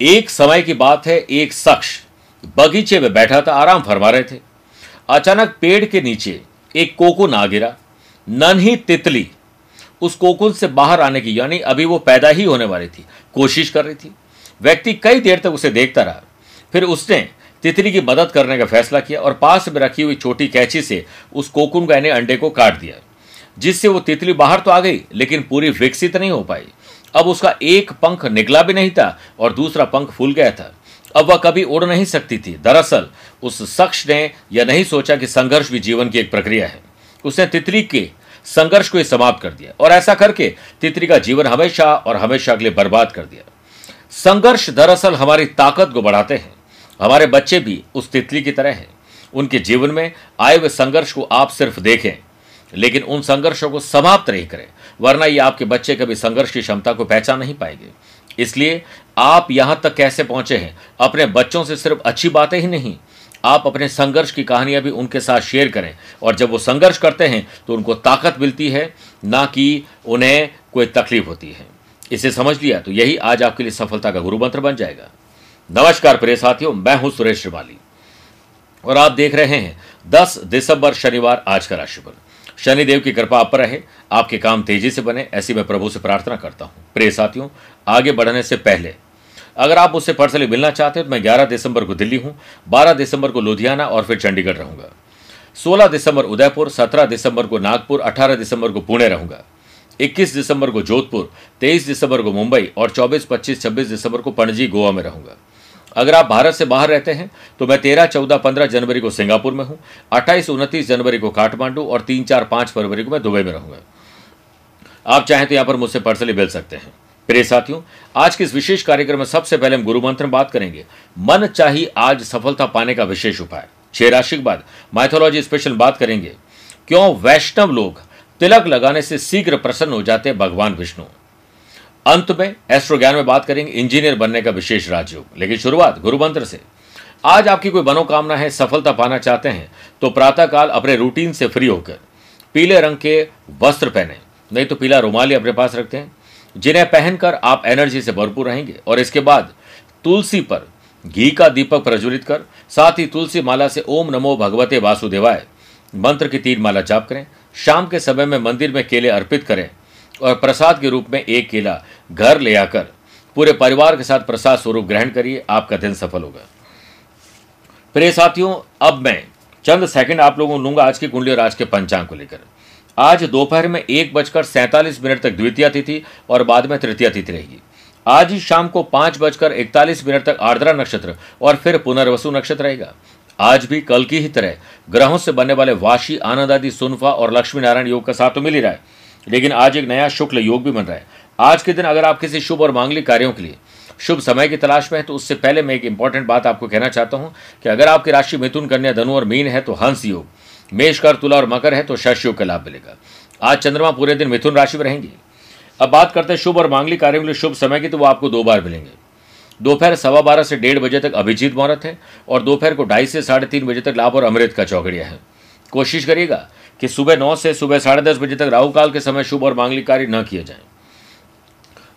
एक समय की बात है, एक शख्स बगीचे में बैठा था, आराम फरमा रहे थे। अचानक पेड़ के नीचे एक कोकुन आ गिरा, नन्ही तितली उस कोकुन से बाहर आने की, यानी अभी वो पैदा ही होने वाली थी, कोशिश कर रही थी। व्यक्ति कई देर तक उसे देखता रहा, फिर उसने तितली की मदद करने का फैसला किया और पास में रखी हुई छोटी कैची से उस कोकुन का यानी अंडे को काट दिया, जिससे वो तितली बाहर तो आ गई, लेकिन पूरी विकसित नहीं हो पाई। अब उसका एक पंख निकला भी नहीं था और दूसरा पंख फूल गया था। अब वह कभी उड़ नहीं सकती थी। दरअसल, उस शख्स ने यह नहीं सोचा कि संघर्ष भी जीवन की एक प्रक्रिया है। उसने तितली के संघर्ष को ही समाप्त कर दिया और ऐसा करके तितली का जीवन हमेशा और हमेशा के लिए बर्बाद कर दिया। संघर्ष दरअसल हमारी ताकत को बढ़ाते हैं। हमारे बच्चे भी उस तितली की तरह हैं। उनके जीवन में आए हुए संघर्ष को आप सिर्फ़ देखें। लेकिन उन संघर्षों को समाप्त नहीं करें, वरना ये आपके बच्चे कभी संघर्ष की क्षमता को पहचान नहीं पाएँगे। इसलिए आप यहाँ तक कैसे पहुँचे हैं? अपने बच्चों से सिर्फ़ अच्छी बातें ही नहीं, आप अपने संघर्ष की कहानियाँ भी उनके साथ शेयर करें, और जब वो संघर्ष करते हैं तो उनको ताकत मिलती है, ना कि उन्हें कोई तकलीफ़ होती है। इसे समझ लिया तो यही आज आपके लिए सफलता का गुरु मंत्र बन जाएगा। नमस्कार प्रिय साथियों, मैं हूँ सुरेश श्रिवाली, और आप देख रहे हैं 10 दिसंबर शनिवार आज का राशिफल। शनिदेव की कृपा आप पर रहे आपके काम तेज़ी से बने ऐसी मैं प्रभु से प्रार्थना करता हूँ। प्रिय साथियों आगे बढ़ने से पहले अगर आप मुझसे पर्सनली मिलना चाहते हैं तो मैं 11 दिसंबर को दिल्ली हूँ 12 दिसंबर को लुधियाना और फिर चंडीगढ़ रहूँगा। 16 दिसंबर उदयपुर 17 दिसंबर को नागपुर 18 दिसंबर को पुणे रहूँगा। 21 दिसंबर को जोधपुर 23 दिसंबर को मुंबई और 24, 25, 26 दिसंबर को पणजी गोवा में रहूँगा। अगर आप भारत से बाहर रहते हैं तो मैं 13, 14, 15 जनवरी को सिंगापुर में हूँ 28, 29 जनवरी को काठमांडू और 3, 4, 5 फरवरी को मैं दुबई में रहूँगा। आप चाहें तो यहाँ पर मुझसे पर्सनली मिल सकते हैं। प्रिय साथियों आज के इस विशेष कार्यक्रम में सबसे पहले हम गुरु मंत्र में बात करेंगे। मन चाहिए आज सफलता पाने का विशेष उपाय। छह राशि के बाद माइथोलॉजी स्पेशल बात करेंगे। क्यों वैष्णव लोग तिलक लगाने से शीघ्र प्रसन्न हो जाते हैं भगवान विष्णु? अंत में एस्ट्रो ज्ञान में बात करेंगे, इंजीनियर बनने का विशेष राजयोग। लेकिन शुरुआत गुरु मंत्र से। आज आपकी कोई मनोकामना है, सफलता पाना चाहते हैं तो प्रातःकाल अपने रूटीन से फ्री होकर, पीले रंग के वस्त्र पहने। नहीं तो पीला रुमाली अपने पास रखते हैं, जिन्हें पहनकर आप एनर्जी से भरपूर रहेंगे। और इसके बाद तुलसी पर घी का दीपक प्रज्वलित कर, साथ ही तुलसी माला से ओम नमो भगवते वासुदेवाय, मंत्र की तीन माला जाप करें, शाम के समय में मंदिर में केले अर्पित करें और प्रसाद के रूप में एक केला घर ले आकर पूरे परिवार के साथ प्रसाद स्वरूप ग्रहण करिए, आपका दिन सफल होगा। प्रिय साथियों, अब मैं चंद सेकंड आप लोगों को लूँगा आज की कुंडली और आज के पंचांग को लेकर। आज दोपहर में एक बजकर सैंतालीस मिनट तक द्वितीय तिथि और बाद में तृतीय तिथि रहेगी। आज ही शाम को पाँच बजकर इकतालीस मिनट तक आर्द्रा नक्षत्र और फिर पुनर्वसु नक्षत्र रहेगा। आज भी कल की ही तरह ग्रहों से बनने वाले वाशी, आनंद आदि, सुनफा और लक्ष्मी नारायण योग का साथ तो मिल ही रहा है। लेकिन आज एक नया शुक्ल योग भी बन रहा है। आज के दिन अगर आप किसी शुभ और मांगलिक कार्यों के लिए शुभ समय की तलाश में है तो उससे पहले मैं एक इंपॉर्टेंट बात आपको कहना चाहता हूँ कि अगर आपकी राशि मिथुन, कन्या, धनु और मीन है तो हंस योग। मेष कर तुला और मकर है तो शश योग का लाभ मिलेगा। आज चंद्रमा पूरे दिन मिथुन राशि में रहेंगी। अब बात करते हैं शुभ और मांगलिक कार्यों के लिए शुभ समय की तो वो आपको दो बार मिलेंगे। दोपहर सवा बारह से डेढ़ बजे तक अभिजीत मुहूर्त है और दोपहर को ढाई से साढ़े तीन बजे तक लाभ और अमृत का चौकड़िया है। कोशिश करिएगा कि सुबह नौ से सुबह साढ़े दस बजे तक राहु काल के समय शुभ और मांगलिक कार्य न किए जाएँ।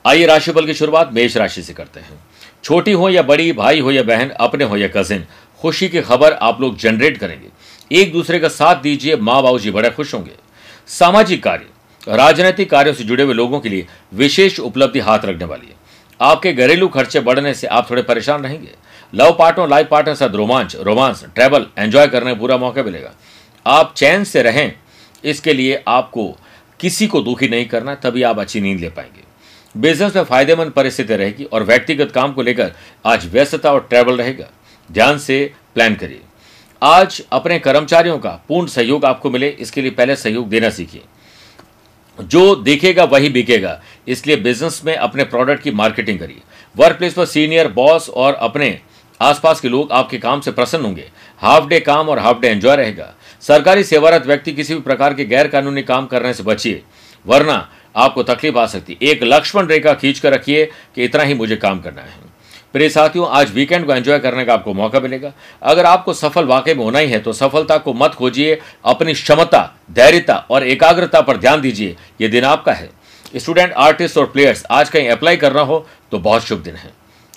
आइए राशिफल की शुरुआत मेष राशि से करते हैं। छोटी हो या बड़ी, भाई हो या बहन, अपने हो या कजिन खुशी की खबर आप लोग जनरेट करेंगे। एक दूसरे का साथ दीजिए माँ बाबू जी बड़े खुश होंगे। सामाजिक कार्य, राजनीतिक कार्यों से जुड़े हुए लोगों के लिए विशेष उपलब्धि हाथ रखने वाली है। आपके घरेलू खर्चे बढ़ने से आप थोड़े परेशान रहेंगे। लव पार्टनर, लाइफ पार्टनर साथ रोमांच, रोमांस ट्रैवल एंजॉय करने का पूरा मौका मिलेगा। आप चैन से रहें। इसके लिए आपको किसी को दुखी नहीं करना, तभी आप अच्छी नींद ले पाएँगे। बिज़नेस में फ़ायदेमंद परिस्थिति रहेगी और व्यक्तिगत काम को लेकर आज व्यस्तता और ट्रैवल रहेगा। ध्यान से प्लान करिए। आज अपने कर्मचारियों का पूर्ण सहयोग आपको मिले, इसके लिए पहले सहयोग देना सीखिए। जो देखेगा वही बिकेगा। इसलिए बिज़नेस में अपने प्रोडक्ट की मार्केटिंग करिए। वर्क प्लेस पर सीनियर बॉस और अपने आसपास के लोग आपके काम से प्रसन्न होंगे। हाफ़ डे काम और हाफ़ डे एंजॉय रहेगा। सरकारी सेवारत व्यक्ति किसी भी प्रकार के गैर कानूनी काम करने से बचिए, वरना आपको तकलीफ़ आ सकती। है एक लक्ष्मण रेखा खींच कर रखिए कि इतना ही मुझे काम करना है। प्रिय साथियों, आज वीकेंड को एंजॉय करने का आपको मौका मिलेगा। अगर आपको सफल वाकई में होना ही है तो सफलता को मत खोजिए, अपनी क्षमता, धैर्यता और एकाग्रता पर ध्यान दीजिए। ये दिन आपका है। स्टूडेंट, आर्टिस्ट और प्लेयर्स, आज कहीं अप्लाई करना हो तो बहुत शुभ दिन है।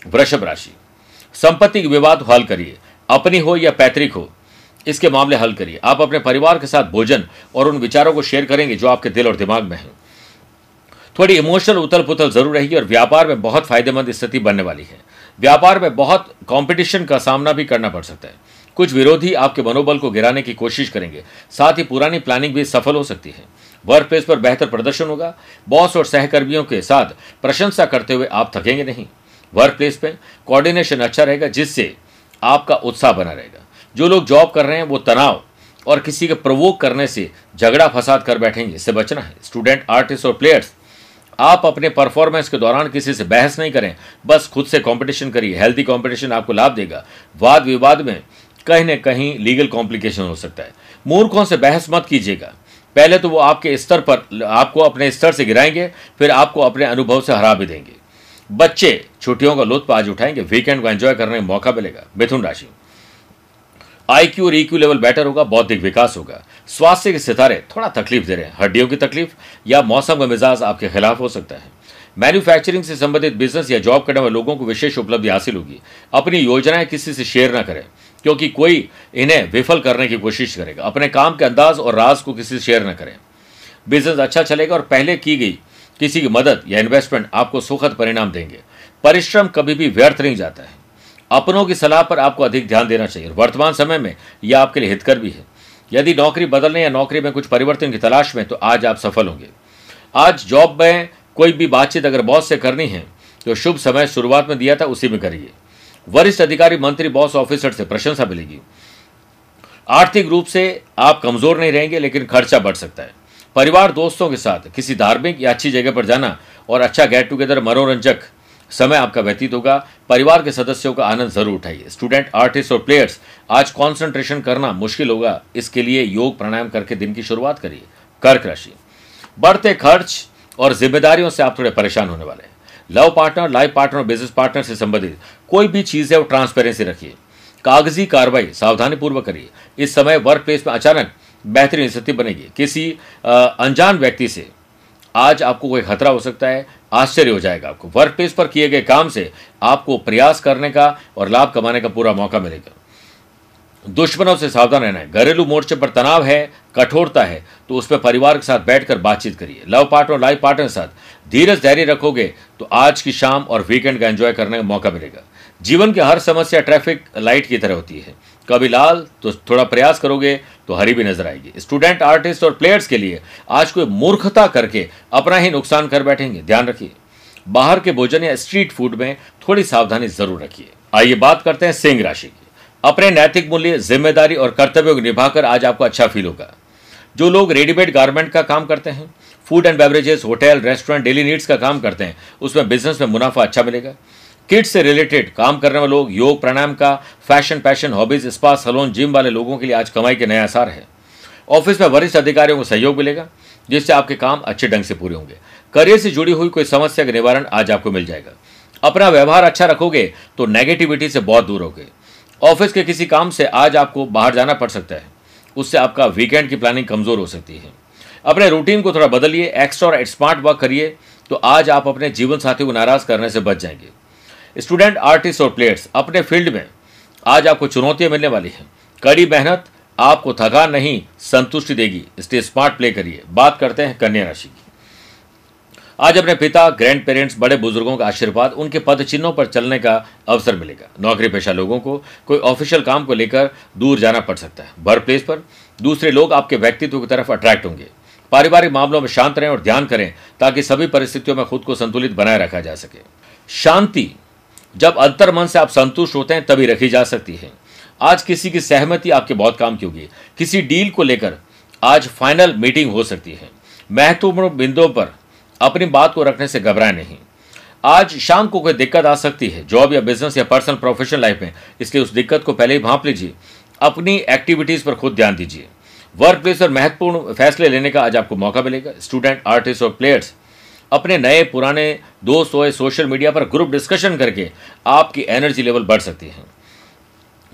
वृषभ राशि। संपत्ति विवाद हल करिए। अपनी हो या पैतृक हो इसके मामले हल करिए। आप अपने परिवार के साथ भोजन और उन विचारों को शेयर करेंगे जो आपके दिल और दिमाग में हैं। थोड़ी इमोशनल उथल पुथल ज़रूर रहेगी और व्यापार में बहुत फ़ायदेमंद स्थिति बनने वाली है। व्यापार में बहुत कंपटीशन का सामना भी करना पड़ सकता है। कुछ विरोधी आपके मनोबल को गिराने की कोशिश करेंगे। साथ ही पुरानी प्लानिंग भी सफल हो सकती है। वर्क प्लेस पर बेहतर प्रदर्शन होगा। बॉस और सहकर्मियों के साथ प्रशंसा करते हुए आप थकेंगे नहीं। वर्क प्लेस पर कोऑर्डिनेशन अच्छा रहेगा, जिससे आपका उत्साह बना रहेगा। जो लोग जॉब कर रहे हैं, वो तनाव और किसी के प्रवोक करने से झगड़ा फसाद कर बैठेंगे। इससे बचना है। स्टूडेंट आर्टिस्ट और प्लेयर्स आप अपने परफॉर्मेंस के दौरान किसी से बहस नहीं करें। बस खुद से कंपटीशन करिए। हेल्थी कंपटीशन आपको लाभ देगा। वाद विवाद में कहीं ना कहीं लीगल कॉम्प्लिकेशन हो सकता है। मूर्खों से बहस मत कीजिएगा। पहले तो वो आपके स्तर पर, आपको अपने स्तर से गिराएँगे, फिर आपको अपने अनुभव से हरा भी देंगे। बच्चे, छुट्टियों का लुत्फ आज उठाएँगे। वीकेंड को एंजॉय करने का मौका मिलेगा। मिथुन राशि। आईक्यू और ईक्यू लेवल बेटर होगा, बौद्धिक विकास होगा। स्वास्थ्य के सितारे थोड़ा तकलीफ़ दे रहे हैं। हड्डियों की तकलीफ़ या मौसम का मिजाज आपके खिलाफ हो सकता है। मैन्युफैक्चरिंग से संबंधित बिज़नेस या जॉब करने वाले लोगों को विशेष उपलब्धि हासिल होगी। अपनी योजनाएँ किसी से शेयर न करें, क्योंकि कोई इन्हें विफल करने की कोशिश करेगा। अपने काम के अंदाज और राज को किसी से शेयर न करें। बिज़नेस अच्छा चलेगा और पहले की गई किसी की मदद या इन्वेस्टमेंट आपको सुखद परिणाम देंगे। परिश्रम कभी भी व्यर्थ नहीं जाता है। अपनों की सलाह पर आपको अधिक ध्यान देना चाहिए। वर्तमान समय में यह आपके लिए हितकर भी है। यदि नौकरी बदलने या नौकरी में कुछ परिवर्तन की तलाश में तो आज आप सफल होंगे। आज जॉब में कोई भी बातचीत अगर बॉस से करनी है तो शुभ समय शुरुआत में दिया था, उसी में करिए। वरिष्ठ अधिकारी, मंत्री, बॉस, ऑफिसर से प्रशंसा मिलेगी। आर्थिक रूप से आप कमज़ोर नहीं रहेंगे, लेकिन खर्चा बढ़ सकता है। परिवार दोस्तों के साथ, किसी धार्मिक या अच्छी जगह पर जाना और अच्छा गेट टुगेदर, मनोरंजक समय आपका व्यतीत होगा। परिवार के सदस्यों का आनंद ज़रूर उठाइए। स्टूडेंट आर्टिस्ट और प्लेयर्स आज कॉन्सेंट्रेशन करना मुश्किल होगा। इसके लिए योग प्राणायाम करके दिन की शुरुआत करिए। कर्क राशि। बढ़ते खर्च और जिम्मेदारियों से आप थोड़े परेशान होने वाले हैं। लव पार्टनर लाइफ पार्टनर और बिज़नेस पार्टनर से संबंधित कोई भी चीज़ है वो ट्रांसपेरेंसी रखिए। कागज़ी कार्रवाई सावधानी पूर्वक करिए। इस समय वर्क प्लेस में अचानक बेहतरीन स्थिति बनेगी। किसी अनजान व्यक्ति से आज आपको कोई खतरा हो सकता है, आश्चर्य हो जाएगा आपको। वर्क प्लेस पर किए गए काम से आपको प्रयास करने का और लाभ कमाने का पूरा मौका मिलेगा। दुश्मनों से सावधान रहना है। घरेलू मोर्चे पर तनाव है, कठोरता है तो उस पर परिवार के साथ बैठकर बातचीत करिए। लव पार्टनर लाइफ पार्टनर के साथ धीरज धैर्य रखोगे तो आज की शाम और वीकेंड का एंजॉय करने का मौका मिलेगा। जीवन की हर समस्या ट्रैफ़िक लाइट की तरह होती है। कभी लाल तो थोड़ा प्रयास करोगे तो हरी भी नज़र आएगी। स्टूडेंट, आर्टिस्ट और प्लेयर्स के लिए आज कोई मूर्खता करके अपना ही नुकसान कर बैठेंगे। ध्यान रखिए, बाहर के भोजन या स्ट्रीट फ़ूड में थोड़ी सावधानी ज़रूर रखिए। आइए बात करते हैं सिंह राशि की। अपने नैतिक मूल्य, ज़िम्मेदारी और कर्तव्यों को निभाकर आज आपको अच्छा फील होगा। जो लोग रेडीमेड गारमेंट का काम करते हैं food and beverages hotel restaurant daily needs का काम करते हैं, उसमें बिज़नेस में मुनाफा अच्छा मिलेगा। किड्स से रिलेटेड काम करने वाले लोग, योग, प्राणायाम का fashion passion hobbies spa salon gym वाले लोगों के लिए आज कमाई के नए आसार है। ऑफ़िस में वरिष्ठ अधिकारियों को सहयोग मिलेगा, जिससे आपके काम अच्छे ढंग से पूरे होंगे। करियर से जुड़ी हुई कोई समस्या का निवारण आज आपको मिल जाएगा। अपना व्यवहार अच्छा रखोगे तो नेगेटिविटी से बहुत दूर होगे। ऑफ़िस के किसी काम से आज आपको बाहर जाना पड़ सकता है। उससे आपका वीकेंड की प्लानिंग कमज़ोर हो सकती है। अपने रूटीन को थोड़ा बदलिए एक्स्ट्रा और स्मार्ट वर्क करिए तो आज आप अपने जीवन साथी को नाराज़ करने से बच जाएँगे। स्टूडेंट, आर्टिस्ट और प्लेयर्स अपने फ़ील्ड में आज आपको चुनौतियाँ मिलने वाली हैं। कड़ी मेहनत आपको थकान नहीं, संतुष्टि देगी। इसलिए स्मार्ट प्ले करिए। बात करते हैं कन्या राशि की। आज अपने पिता ग्रैंड पेरेंट्स बड़े बुज़ुर्गों का आशीर्वाद, उनके पद चिन्हों पर चलने का अवसर मिलेगा। नौकरी पेशा लोगों को कोई ऑफिशियल काम को लेकर दूर जाना पड़ सकता है। वर्क प्लेस पर दूसरे लोग आपके व्यक्तित्व की तरफ़ अट्रैक्ट होंगे। पारिवारिक मामलों में शांत रहें और ध्यान करें ताकि सभी परिस्थितियों में खुद को संतुलित बनाए रखा जा सके। शांति जब अंतर मन से आप संतुष्ट होते हैं, तभी रखी जा सकती है। आज किसी की सहमति आपके बहुत काम की होगी। किसी डील को लेकर आज फाइनल मीटिंग हो सकती है। महत्वपूर्ण बिंदुओं पर अपनी बात को रखने से घबराएँ नहीं। आज शाम को कोई दिक्कत आ सकती है, जॉब या बिज़नेस या पर्सनल प्रोफेशनल लाइफ में इसलिए उस दिक्कत को पहले ही भाप लीजिए। अपनी एक्टिविटीज़ पर खुद ध्यान दीजिए। वर्क प्लेस पर महत्वपूर्ण फैसले लेने का आज आपको मौका मिलेगा। स्टूडेंट, आर्टिस्ट और प्लेयर्स अपने नए पुराने दोस्त हो सोशल मीडिया पर ग्रुप डिस्कशन करके आपकी एनर्जी लेवल बढ़ सकती है।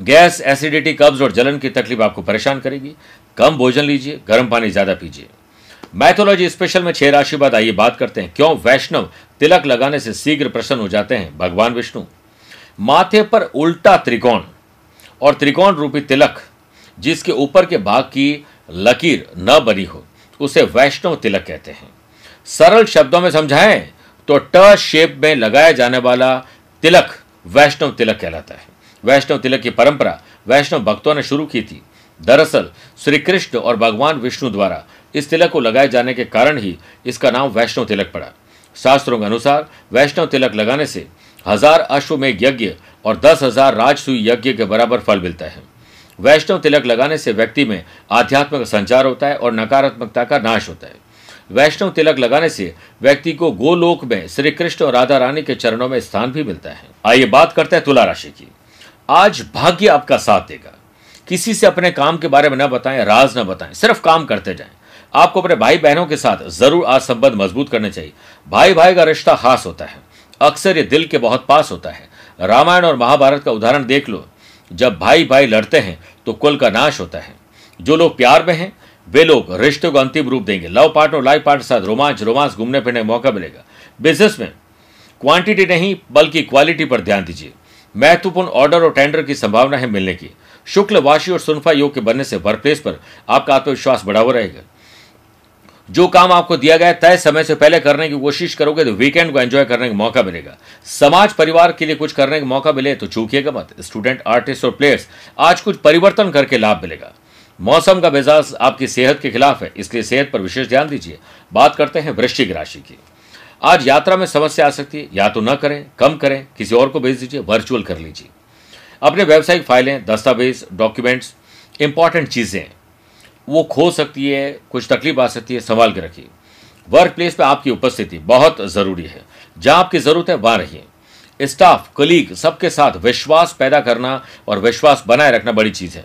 गैस, एसिडिटी, कब्ज और जलन की तकलीफ़ आपको परेशान करेगी। कम भोजन लीजिए, गर्म पानी ज़्यादा पीजिए। मैथोलॉजी स्पेशल में छह राशि बाद आइए बात करते हैं। क्यों? वैष्णव तिलक लगाने से शीघ्र प्रसन्न हो जाते हैं। भगवान विष्णु। माथे पर उल्टा त्रिकोण और त्रिकोण रूपी तिलक, जिसके ऊपर के भाग की लकीर न बनी हो, उसे वैष्णव तिलक कहते हैं। सरल शब्दों में समझाएँ तो ट शेप में लगाया जाने वाला तिलक वैष्णव तिलक कहलाता है। वैष्णव तिलक की परंपरा वैष्णव भक्तों ने शुरू की थी। दरअसल श्री कृष्ण और भगवान विष्णु द्वारा इस तिलक को लगाए जाने के कारण ही इसका नाम वैष्णव तिलक पड़ा। शास्त्रों के अनुसार, वैष्णव तिलक लगाने से हज़ार अश्वमेघ यज्ञ और दस हज़ार राजसूय यज्ञ के बराबर फल मिलता है। वैष्णव तिलक लगाने से व्यक्ति में आध्यात्मिक संचार होता है और नकारात्मकता का नाश होता है। वैष्णव तिलक लगाने से व्यक्ति को गोलोक में श्री कृष्ण और राधा रानी के चरणों में स्थान भी मिलता है। आइए बात करते हैं तुला राशि की। आज भाग्य आपका साथ देगा। किसी से अपने काम के बारे में न बताएँ, राज न बताएँ, सिर्फ़ काम करते जाएँ। आपको अपने भाई बहनों के साथ ज़रूर आज संबंध मज़बूत करने चाहिए। भाई भाई का रिश्ता खास होता है। अक्सर ये दिल के बहुत पास होता है। रामायण और महाभारत का उदाहरण देख लो। जब भाई भाई लड़ते हैं तो कुल का नाश होता है। जो लोग प्यार में हैं वे लोग रिश्तों को अंतिम रूप देंगे। लव पार्टनर लाइफ पार्टनर साथ रोमांच, रोमांस घूमने फिरने का मौका मिलेगा। बिज़नेस में क्वांटिटी नहीं, बल्कि क्वालिटी पर ध्यान दीजिए। महत्वपूर्ण ऑर्डर और टेंडर की संभावना है मिलने की। शुक्ल वाशी और सुनफा योग के बनने से वर्क प्लेस पर आपका आत्मविश्वास बढ़ा हुआ रहेगा। जो काम आपको दिया गया तय समय से पहले करने की कोशिश करोगे तो वीकेंड को एंजॉय करने का मौका मिलेगा। समाज, परिवार के लिए कुछ करने का मौका मिले तो चूकिएगा मत। स्टूडेंट आर्टिस्ट और प्लेयर्स आज कुछ परिवर्तन करके लाभ मिलेगा। मौसम का मिजाज आपकी सेहत के खिलाफ है, इसलिए सेहत पर विशेष ध्यान दीजिए। बात करते हैं वृश्चिक राशि की। आज यात्रा में समस्या आ सकती है, या तो न करें, कम करें, किसी और को भेज दीजिए वर्चुअल कर लीजिए। अपने व्यावसायिक फाइलें, दस्तावेज़ डॉक्यूमेंट्स इंपॉर्टेंट चीज़ें, वो खो सकती है, कुछ तकलीफ़ आ सकती है, संभाल के रखिए। वर्क प्लेस पर आपकी उपस्थिति बहुत ज़रूरी है। जहाँ आपकी ज़रूरत है, वहाँ रहिए। स्टाफ कलीग सबके साथ विश्वास पैदा करना और विश्वास बनाए रखना बड़ी चीज़ है।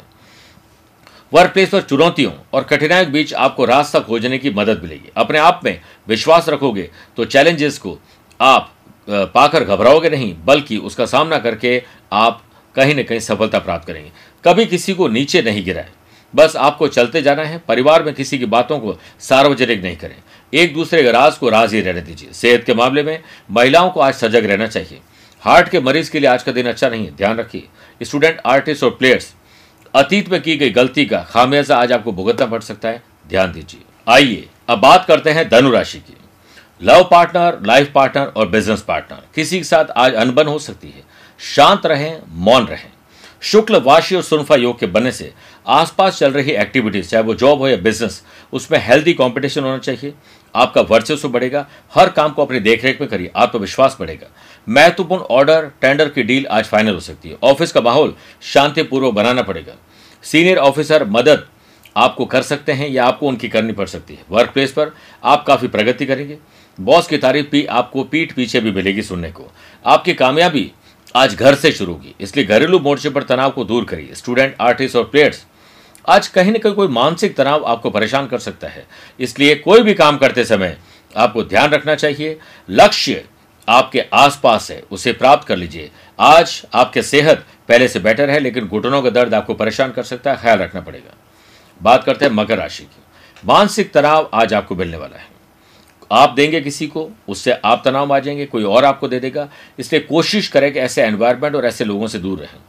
वर्क प्लेस पर चुनौतियों और कठिनाइयों के बीच आपको रास्ता खोजने की मदद मिलेगी। अपने आप में विश्वास रखोगे तो चैलेंजेस को आप पाकर घबराओगे नहीं, बल्कि उसका सामना करके आप कहीं ना कहीं सफलता प्राप्त करेंगे। कभी किसी को नीचे नहीं गिराए। बस आपको चलते जाना है, परिवार में किसी की बातों को सार्वजनिक नहीं करें। एक दूसरे के राज को राज ही रहने दीजिए। सेहत के मामले में महिलाओं को आज सजग रहना चाहिए। हार्ट के मरीज़ के लिए आज का दिन अच्छा नहीं है, ध्यान रखिए। स्टूडेंट, आर्टिस्ट और प्लेयर्स अतीत में की गई गलती का खामियाजा आज आपको भुगतना पड़ सकता है। ध्यान दीजिए। आइए, अब बात करते हैं धनु राशि की। लव पार्टनर, लाइफ पार्टनर और बिज़नेस पार्टनर, किसी के साथ आज अनबन हो सकती है। शांत रहें, मौन रहें। शुक्ल, वाशी और सुनफा योग के बनने से आसपास चल रही एक्टिविटीज़ चाहे वो जॉब हो या बिज़नेस उसमें हेल्दी कंपटीशन होना चाहिए। आपका वर्चस्व बढ़ेगा, हर काम को अपनी देखरेख में करिए, आत्मविश्वास बढ़ेगा। महत्वपूर्ण ऑर्डर टेंडर की डील आज फाइनल हो सकती है। ऑफ़िस का माहौल शांतिपूर्वक बनाना पड़ेगा। सीनियर ऑफिसर मदद आपको कर सकते हैं या आपको उनकी करनी पड़ सकती है। वर्क प्लेस पर आप काफ़ी प्रगति करेंगे। बॉस की तारीफ़ भी आपको पीठ पीछे भी मिलेगी सुनने को। आपकी कामयाबी आज घर से शुरू होगी। इसलिए घरेलू मोर्चे पर तनाव को दूर करिए। स्टूडेंट आर्टिस्ट और प्लेयर्स आज कहीं ना कहीं कोई मानसिक तनाव आपको परेशान कर सकता है। इसलिए कोई भी काम करते समय आपको ध्यान रखना चाहिए। लक्ष्य आपके आसपास है, उसे प्राप्त कर लीजिए। आज आपके सेहत पहले से बेटर है, लेकिन घुटनों का दर्द आपको परेशान कर सकता है, ख्याल रखना पड़ेगा। बात करते हैं मकर राशि की। मानसिक तनाव आज आपको मिलने वाला है। आप देंगे किसी को, उससे आप तनाव आ जाएँगे कोई और आपको दे देगा। इसलिए कोशिश करें कि ऐसे एनवायरमेंट और ऐसे लोगों से दूर रहें।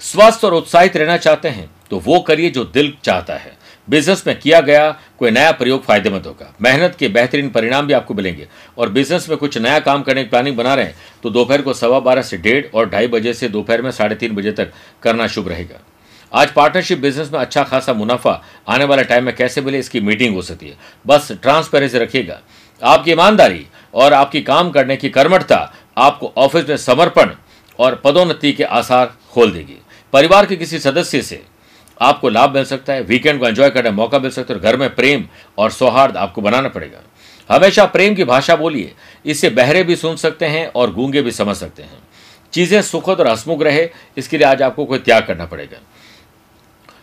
स्वस्थ और उत्साहित रहना चाहते हैं तो वो करिए जो दिल चाहता है। बिज़नेस में किया गया कोई नया प्रयोग फ़ायदेमंद होगा। मेहनत के बेहतरीन परिणाम भी आपको मिलेंगे। और बिज़नेस में कुछ नया काम करने की प्लानिंग बना रहे हैं तो दोपहर को सवा बारह से डेढ़ और ढाई बजे से दोपहर में साढ़े तीन बजे तक करना शुभ रहेगा। आज पार्टनरशिप बिज़नेस में अच्छा खासा मुनाफा आने वाले टाइम में कैसे मिले, इसकी मीटिंग हो सकती है। बस ट्रांसपेरेंसी रखिएगा। आपकी ईमानदारी और आपकी काम करने की कर्मठता आपको ऑफ़िस में समर्पण और पदोन्नति के आसार खोल देगी। परिवार के किसी सदस्य से आपको लाभ मिल सकता है वीकेंड को एंजॉय करने का मौका मिल सकता है घर में प्रेम और सौहार्द आपको बनाना पड़ेगा। हमेशा प्रेम की भाषा बोलिए, इससे बहरे भी सुन सकते हैं और गूँगे भी समझ सकते हैं। चीज़ें सुखद और हसमुख रहे, इसके लिए आज आपको कोई त्याग करना पड़ेगा।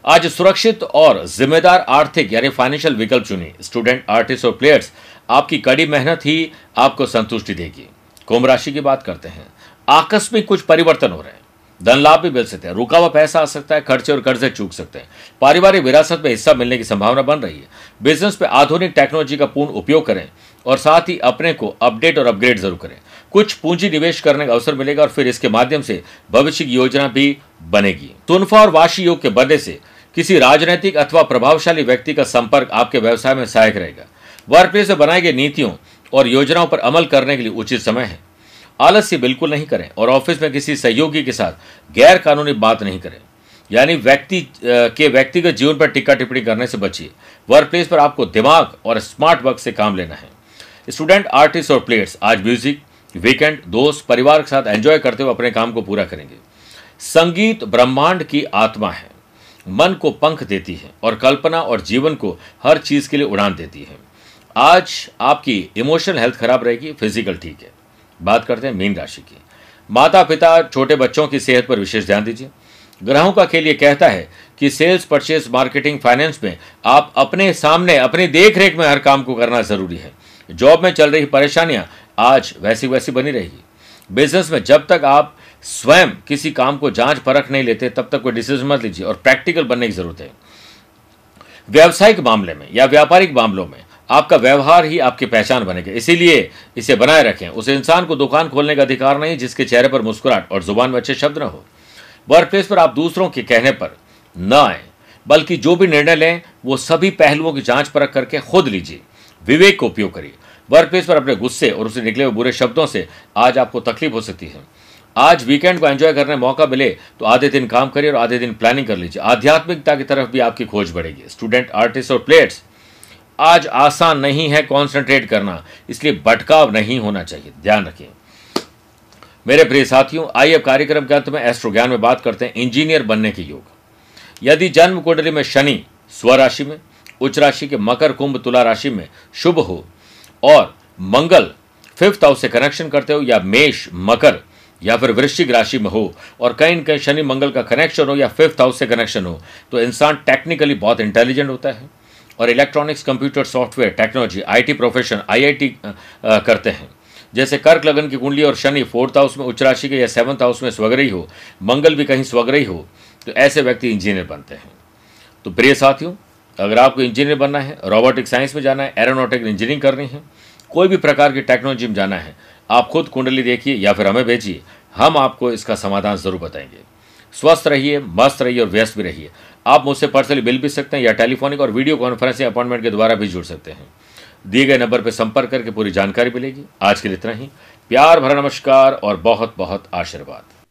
आज सुरक्षित और जिम्मेदार आर्थिक यानी फाइनेंशियल विकल्प चुनिए। स्टूडेंट आर्टिस्ट और प्लेयर्स आपकी कड़ी मेहनत ही आपको संतुष्टि देगी। कुंभ राशि की बात करते हैं। आकस्मिक कुछ परिवर्तन हो रहे हैं। धन लाभ भी मिल सकते हैं, रुका हुआ पैसा आ सकता है, खर्चे और कर्जे चूक सकते हैं। पारिवारिक विरासत में हिस्सा मिलने की संभावना बन रही है। बिज़नेस पे आधुनिक टेक्नोलॉजी का पूर्ण उपयोग करें और साथ ही अपने को अपडेट और अपग्रेड ज़रूर करें। कुछ पूंजी निवेश करने का अवसर मिलेगा और फिर इसके माध्यम से भविष्य की योजना भी बनेगी। तुनफा और वाशी योग के बनने से किसी राजनीतिक अथवा प्रभावशाली व्यक्ति का संपर्क आपके व्यवसाय में सहायक रहेगा। वर्क प्लेस में बनाई गई नीतियों और योजनाओं पर अमल करने के लिए उचित समय है। आलस्य बिल्कुल नहीं करें और ऑफ़िस में किसी सहयोगी के साथ गैर कानूनी बात नहीं करें। यानी व्यक्ति के व्यक्तिगत जीवन पर टिक्का टिप्पणी करने से बचिए। वर्क प्लेस पर आपको दिमाग और स्मार्ट वर्क से काम लेना है। स्टूडेंट, आर्टिस्ट और प्लेयर्स, आज म्यूज़िक, वीकेंड, दोस्त, परिवार के साथ एंजॉय करते हुए अपने काम को पूरा करेंगे। संगीत ब्रह्मांड की आत्मा है। मन को पंख देती है और कल्पना और जीवन को हर चीज़ के लिए उड़ान देती है। आज आपकी इमोशनल हेल्थ खराब रहेगी, फ़िज़िकल ठीक है। बात करते हैं मीन राशि की। माता पिता छोटे बच्चों की सेहत पर विशेष ध्यान दीजिए। ग्रहों का खेल ये कहता है कि सेल्स परचेज मार्केटिंग फाइनेंस में आप अपने सामने, अपनी देख रेख में हर काम को करना ज़रूरी है। जॉब में चल रही परेशानियाँ आज वैसी वैसी बनी रहेगी। बिज़नेस में जब तक आप स्वयं किसी काम को जाँच परख नहीं लेते, तब तक कोई डिसीज़न मत लीजिए और प्रैक्टिकल बनने की ज़रूरत है। व्यावसायिक मामले में या व्यापारिक मामलों में आपका व्यवहार ही आपकी पहचान बनेगा। इसीलिए इसे बनाए रखें। उस इंसान को दुकान खोलने का अधिकार नहीं, जिसके चेहरे पर मुस्कुराहट और ज़ुबान में अच्छे शब्द न हो। वर्क प्लेस पर आप दूसरों के कहने पर न आए, बल्कि जो भी निर्णय लें, वो सभी पहलुओं की जाँच परख करके खुद लीजिए। विवेक का उपयोग करिए। वर्क प्लेस पर अपने गुस्से और उसे निकले हुए बुरे शब्दों से आज आपको तकलीफ़ हो सकती है। आज वीकेंड को एंजॉय करने मौका मिले तो आधे दिन काम करिए और आधे दिन प्लानिंग कर लीजिए। आध्यात्मिकता की तरफ़ भी आपकी खोज बढ़ेगी। स्टूडेंट, आर्टिस्ट और प्लेयर्स आज आसान नहीं है कॉन्सेंट्रेट करना, इसलिए भटकाव नहीं होना चाहिए, ध्यान रखें मेरे प्रिय साथियों, आइए अब कार्यक्रम के अंत में एस्ट्रो ज्ञान में बात करते हैं, इंजीनियर बनने के योग। यदि जन्म कुंडली में शनि स्वराशि में, उच्च राशि के मकर कुंभ तुला राशि में शुभ हो, और मंगल फिफ्थ हाउस से कनेक्शन करते हो, या मेष, मकर, या फिर वृश्चिक राशि में हो, और कहीं न कहीं शनि मंगल का कनेक्शन हो, या फिफ्थ हाउस से कनेक्शन हो तो इंसान टेक्निकली बहुत इंटेलिजेंट होता है। और electronics computer software technology IT profession IIT करते हैं। जैसे कर्क लगन की कुंडली और शनि फोर्थ हाउस में उच्च राशि के या सेवंथ हाउस में स्वग्रही हो, मंगल भी कहीं स्वग्रही हो तो ऐसे व्यक्ति इंजीनियर बनते हैं। तो प्रिय साथियों, अगर आपको इंजीनियर बनना है रोबोटिक साइंस में जाना है एरोनोटिक इंजीनियरिंग करनी है, कोई भी प्रकार की टेक्नोलॉजी में जाना है, आप खुद कुंडली देखिए या फिर हमें भेजिए, हम आपको इसका समाधान ज़रूर बताएँगे। स्वस्थ रहिए, मस्त रहिए और व्यस्त भी रहिए। आप मुझसे पर्सनली मिल भी सकते हैं या टेलीफोनिक और वीडियो कॉन्फ्रेंसिंग अपॉइंटमेंट के द्वारा भी जुड़ सकते हैं। दिए गए नंबर पर संपर्क करके पूरी जानकारी मिलेगी। आज के लिए इतना ही। प्यार भरा नमस्कार और बहुत बहुत आशीर्वाद।